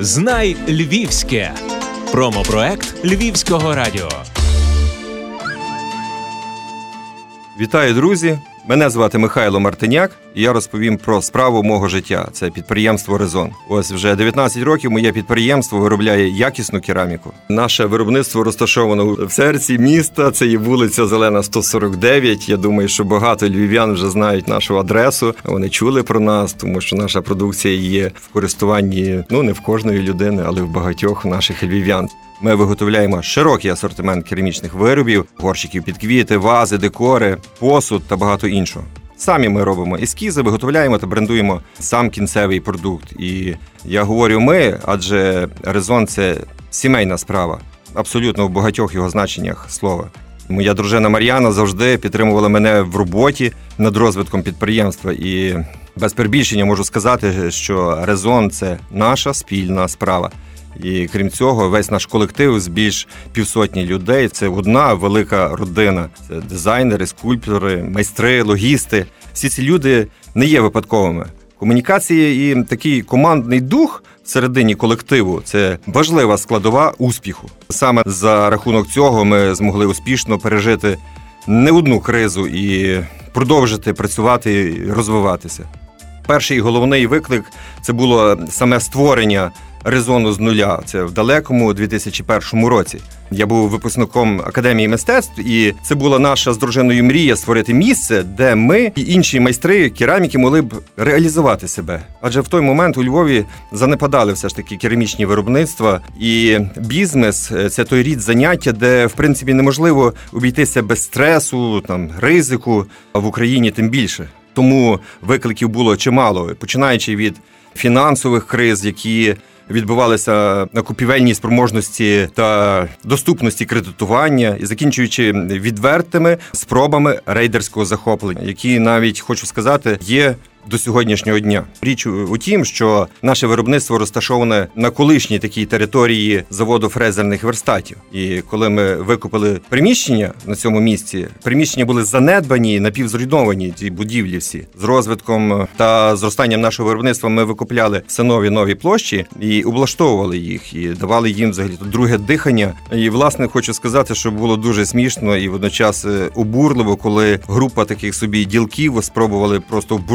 Знай Львівське. Промопроект Львівського радіо. Вітаю, друзі! Мене звати Михайло Мартиняк, я розповім про справу мого життя. Це підприємство Резон. Ось вже 19 років моє підприємство виробляє якісну кераміку. Наше виробництво розташовано в серці міста. Це є вулиця Зелена 149. Я думаю, що багато львів'ян вже знають нашу адресу. Вони чули про нас, тому що наша продукція є в користуванні ну не в кожної людини, але в багатьох наших львів'ян. Ми виготовляємо широкий асортимент керамічних виробів, горщиків під квіти, вази, декори, посуд та багато іншого. Самі ми робимо ескізи, виготовляємо та брендуємо сам кінцевий продукт. І я говорю ми, адже резон це сімейна справа, абсолютно в багатьох його значеннях слова. Моя дружина Мар'яна завжди підтримувала мене в роботі над розвитком підприємства. І без перебільшення можу сказати, що резон це наша спільна справа. І крім цього, весь наш колектив з більш півсотні людей це одна велика родина. Це дизайнери, скульптори, майстри, логісти. Всі ці люди не є випадковими. Комунікація і такий командний дух всередині колективу це важлива складова успіху. Саме за рахунок цього ми змогли успішно пережити не одну кризу і продовжити працювати і розвиватися. Перший головний виклик це було саме створення резону з нуля. Це в далекому 2001 році. Я був випускником академії мистецтв, і це була наша з дружиною мрія створити місце, де ми і інші майстри кераміки могли б реалізувати себе. Адже в той момент у Львові занепадали все ж таки керамічні виробництва, і бізнес це той рід заняття, де в принципі неможливо обійтися без стресу, там ризику, а в Україні тим більше. Тому викликів було чимало, починаючи від фінансових криз, які відбувалися на купівельній спроможності та доступності кредитування, і закінчуючи відвертими спробами рейдерського захоплення, які навіть хочу сказати є до сьогоднішнього дня. Річ у тім, що наше виробництво розташоване на колишній такій території заводу фрезерних верстатів. І коли ми викупили приміщення на цьому місці, приміщення були занедбані, напівзруйновані ці будівлі всі з розвитком та зростанням нашого виробництва. Ми викупляли все нові нові площі і облаштовували їх, і давали їм взагалі друге дихання. І власне хочу сказати, що було дуже смішно і водночас е, обурливо, коли група таких собі ділків спробували просто в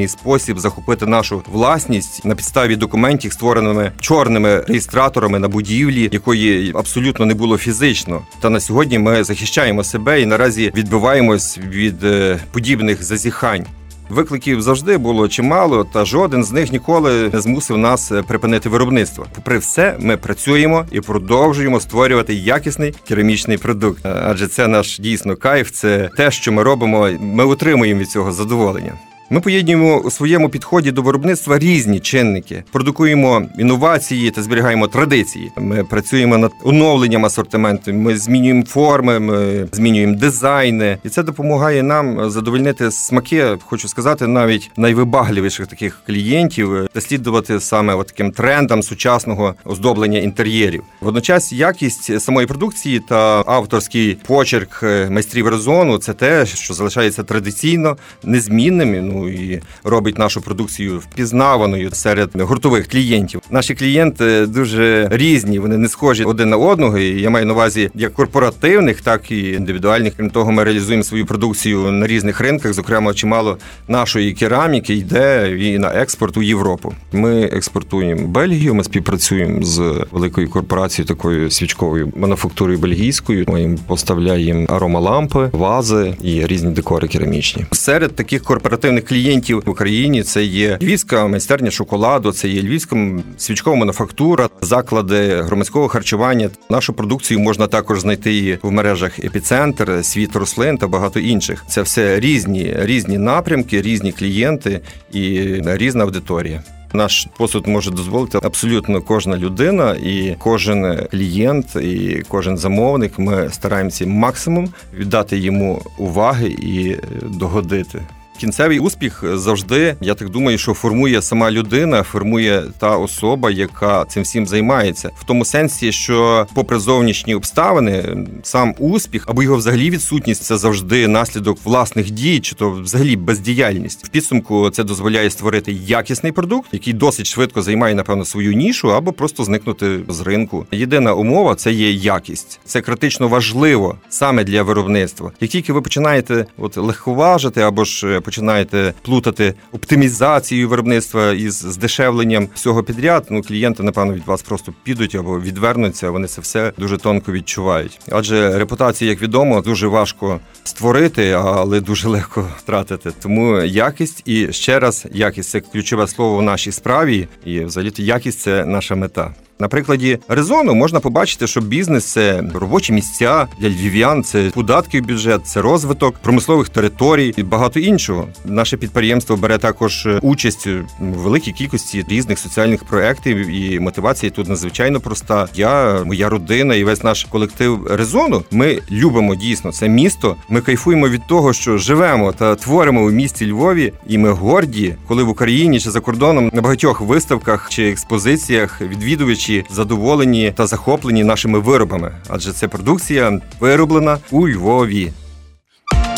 брутальній спосіб захопити нашу власність на підставі документів, створеними чорними реєстраторами на будівлі, якої абсолютно не було фізично. Та на сьогодні ми захищаємо себе і наразі відбиваємось від е, подібних зазіхань. Викликів завжди було чимало, та жоден з них ніколи не змусив нас е, припинити виробництво. Попри все, ми працюємо і продовжуємо створювати якісний керамічний продукт. Е, адже це наш дійсно кайф, це те, що ми робимо. Ми отримуємо від цього задоволення. Ми поєднуємо у своєму підході до виробництва різні чинники, продукуємо інновації та зберігаємо традиції. Ми працюємо над оновленням асортименту. Ми змінюємо форми, ми змінюємо дизайни, і це допомагає нам задовольнити смаки. Хочу сказати, навіть найвибагливіших таких клієнтів та слідувати саме таким трендам сучасного оздоблення інтер'єрів. Водночас якість самої продукції та авторський почерк майстрів резону це те, що залишається традиційно незмінним. Ну і робить нашу продукцію впізнаваною серед гуртових клієнтів. Наші клієнти дуже різні, вони не схожі один на одного. І Я маю на увазі як корпоративних, так і індивідуальних. Крім того, ми реалізуємо свою продукцію на різних ринках. Зокрема, чимало нашої кераміки йде і на експорт у Європу. Ми експортуємо Бельгію. Ми співпрацюємо з великою корпорацією, такою свічковою мануфактурою бельгійською. Ми їм поставляємо аромалампи, вази і різні декори керамічні. Серед таких корпоративних клієнтів в Україні це є львівська майстерня шоколаду, це є львівська свічкова мануфактура, заклади громадського харчування. Нашу продукцію можна також знайти в мережах епіцентр, світ рослин та багато інших. Це все різні різні напрямки, різні клієнти і різна аудиторія. Наш посуд може дозволити абсолютно кожна людина, і кожен клієнт, і кожен замовник. Ми стараємося максимум віддати йому уваги і догодити. Кінцевий успіх завжди, я так думаю, що формує сама людина, формує та особа, яка цим всім займається, в тому сенсі, що, попри зовнішні обставини, сам успіх або його взагалі відсутність це завжди наслідок власних дій, чи то взагалі бездіяльність. В підсумку це дозволяє створити якісний продукт, який досить швидко займає напевно свою нішу, або просто зникнути з ринку. Єдина умова це є якість. Це критично важливо саме для виробництва. Як тільки ви починаєте от легковажити або ж е, починаєте плутати оптимізацію виробництва із здешевленням всього підряд, ну клієнти напевно від вас просто підуть або відвернуться. Вони це все дуже тонко відчувають. Адже репутацію, як відомо, дуже важко створити, але дуже легко втратити. Тому якість і ще раз якість це ключове слово в нашій справі, і взагалі якість це наша мета. На прикладі резону можна побачити, що бізнес це робочі місця для львів'ян, це податки в бюджет, це розвиток промислових територій і багато іншого. Наше підприємство бере також участь в великій кількості різних соціальних проєктів, і мотивація тут надзвичайно проста. Я, моя родина і весь наш колектив резону. Ми любимо дійсно це місто. Ми кайфуємо від того, що живемо та творимо у місті Львові, і ми горді, коли в Україні чи за кордоном на багатьох виставках чи експозиціях відвідувачі глядачі задоволені та захоплені нашими виробами, адже це продукція вироблена у Львові.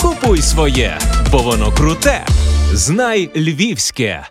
Купуй своє, бо воно круте. Знай львівське.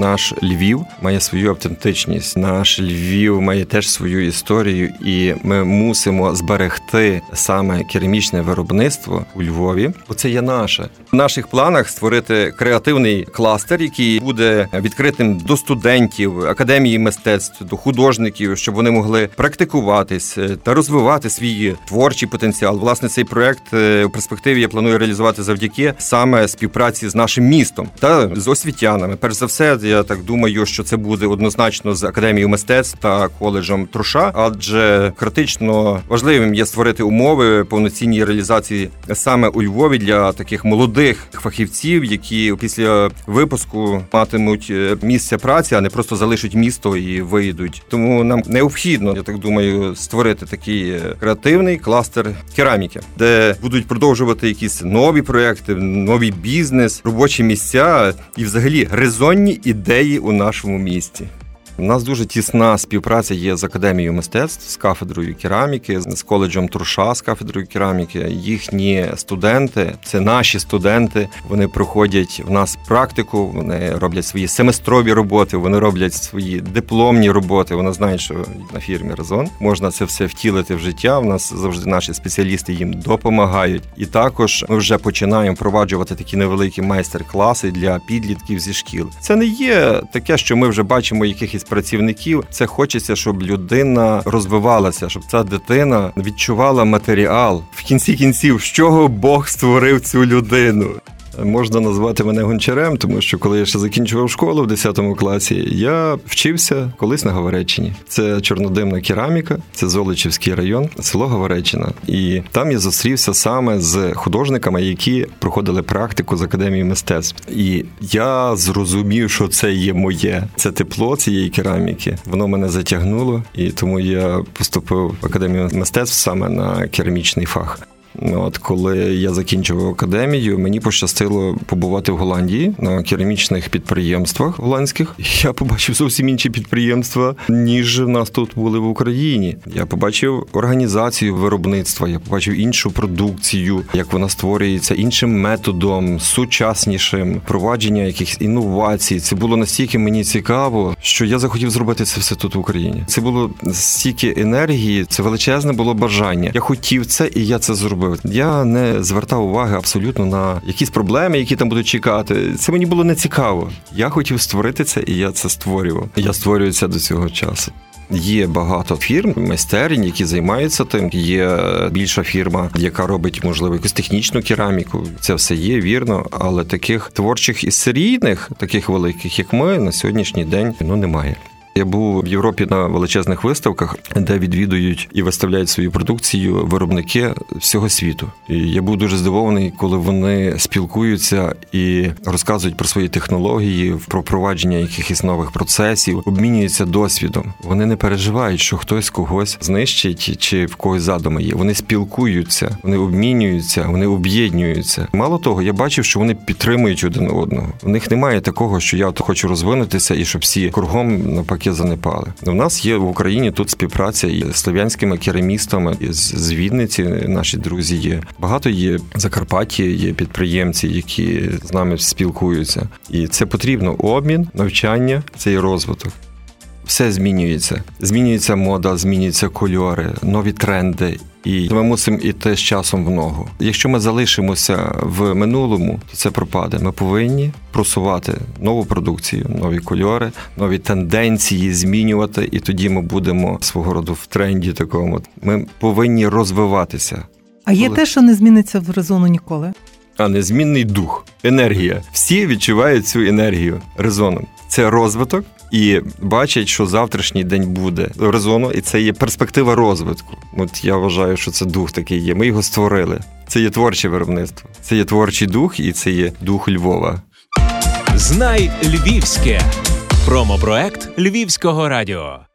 Наш Львів має свою автентичність. Наш Львів має теж свою історію, і ми мусимо зберегти саме керамічне виробництво у Львові, бо це є наше. В наших планах створити креативний кластер, який буде відкритим до студентів академії мистецтв, до художників, щоб вони могли практикуватись та розвивати свій творчий потенціал. Власне, цей проект е, у перспективі я планую реалізувати завдяки саме співпраці з нашим містом та з освітянами. Перш за все я так думаю, що це буде однозначно з академією мистецтв та коледжем Труша, адже критично важливим є створити умови повноцінній реалізації саме у Львові для таких молодих фахівців, які після випуску матимуть е, місце праці, а не просто залишать місто і вийдуть. Тому нам необхідно, я так думаю, створити такий е, креативний кластер кераміки, де будуть продовжувати якісь нові проекти, новий бізнес, робочі місця і, взагалі, резонні ідеї у нашому місті. У нас дуже тісна співпраця є з академією мистецтв, з кафедрою кераміки, з коледжем Труша, з кафедрою кераміки. Їхні студенти, це наші студенти. Вони проходять в нас практику, вони роблять свої семестрові роботи, вони роблять свої дипломні роботи. Вони знають, що на фірмі Резон можна це все втілити в життя. У нас завжди наші спеціалісти їм допомагають. І також ми вже починаємо впроваджувати такі невеликі майстер-класи для підлітків зі шкіл. Це не є таке, що ми вже бачимо якихось працівників. Це хочеться, щоб людина розвивалася, щоб ця дитина відчувала матеріал в кінці кінців, з чого Бог створив цю людину. Можна назвати мене гончарем, тому що коли я ще закінчував школу в 10 класі, я вчився колись на Говореччині. Це чорнодимна кераміка, це Золочівський район, село Говореччина. І там я зустрівся саме з художниками, які проходили практику з академії мистецтв. І я зрозумів, що це є моє. Це тепло цієї кераміки. Воно мене затягнуло, і тому я поступив в академію мистецтв саме на керамічний фах. От коли я закінчував академію, мені пощастило побувати в Голландії на керамічних підприємствах голландських. Я побачив зовсім інші підприємства, ніж в нас тут були в Україні. Я побачив організацію виробництва, я побачив іншу продукцію, як вона створюється іншим методом, сучаснішим впровадження якихось інновацій. Це було настільки мені цікаво, що я захотів зробити це все тут в Україні. Це було стільки енергії, це величезне було бажання. Я хотів це, і я це зробив робив. Я не звертав уваги абсолютно на якісь проблеми, які там будуть чекати. Це мені було не цікаво. Я хотів створити це, і я це створював. Я створюю це до цього часу. Є багато фірм, майстерень, які займаються тим. Є більша фірма, яка робить, можливо, якусь технічну кераміку. Це все є вірно, але таких творчих і серійних, таких великих, як ми, на сьогоднішній день ну немає. Я був в Європі на величезних виставках, де відвідують і виставляють свою продукцію виробники всього світу. І я був дуже здивований, коли вони спілкуються і розказують про свої технології, про впровадження якихось нових процесів, обмінюються досвідом. Вони не переживають, що хтось когось знищить чи в когось задуми є. Вони спілкуються, вони обмінюються, вони об'єднуються. Мало того, я бачив, що вони підтримують один одного. У них немає такого, що я от хочу розвинутися і щоб всі кругом навпаки занепали. У нас є в Україні тут співпраця із слов'янськими керамістами з Вінниці. Наші друзі є. Багато є Закарпаття, є підприємці, які з нами спілкуються, і це потрібно обмін, навчання, це і розвиток. Все змінюється. Змінюється мода, змінюються кольори, нові тренди. І ми мусимо йти з часом в ногу. Якщо ми залишимося в минулому, то це пропаде. Ми повинні просувати нову продукцію, нові кольори, нові тенденції змінювати, і тоді ми будемо свого роду в тренді такому. Ми повинні розвиватися. А є Коли- те, що не зміниться в резону ніколи. а незмінний дух, енергія. Всі відчувають цю енергію резоном. Це розвиток і бачать, що завтрашній день буде резону, і це є перспектива розвитку. От я вважаю, що це дух такий є. Ми його створили. Це є творче виробництво, це є творчий дух, і це є дух Львова. Знай Львівське. Промопроект Львівського радіо.